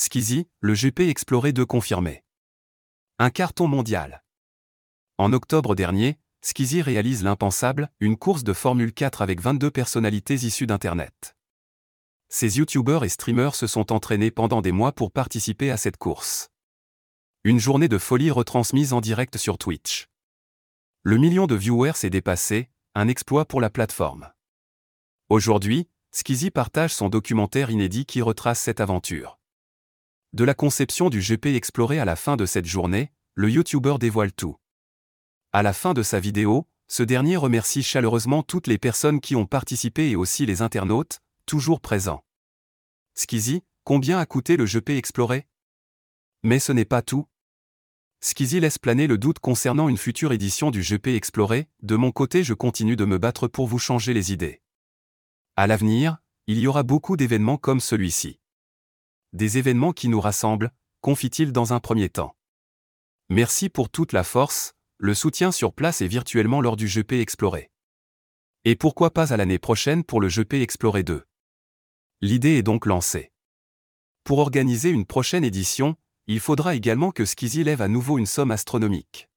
Skizzy, le GP Explorer 2 confirmé. Un carton mondial. En octobre dernier, Skizzy réalise l'impensable, une course de Formule 4 avec 22 personnalités issues d'Internet. Ces youtubeurs et streamers se sont entraînés pendant des mois pour participer à cette course. Une journée de folie retransmise en direct sur Twitch. Le million de viewers s'est dépassé, un exploit pour la plateforme. Aujourd'hui, Skizzy partage son documentaire inédit qui retrace cette aventure. De la conception du GP exploré à la fin de cette journée, le YouTuber dévoile tout. À la fin de sa vidéo, ce dernier remercie chaleureusement toutes les personnes qui ont participé et aussi les internautes, toujours présents. Skizzy, combien a coûté le GP exploré? Mais ce n'est pas tout. Skizzy laisse planer le doute concernant une future édition du GP exploré, de mon côté je continue de me battre pour vous changer les idées. À l'avenir, il y aura beaucoup d'événements comme celui-ci. Des événements qui nous rassemblent, confie-t-il dans un premier temps. Merci pour toute la force, le soutien sur place et virtuellement lors du GP Explorer. Et pourquoi pas à l'année prochaine pour le GP Explorer 2 L'idée est donc lancée. Pour organiser une prochaine édition, il faudra également que Skizzy lève à nouveau une somme astronomique.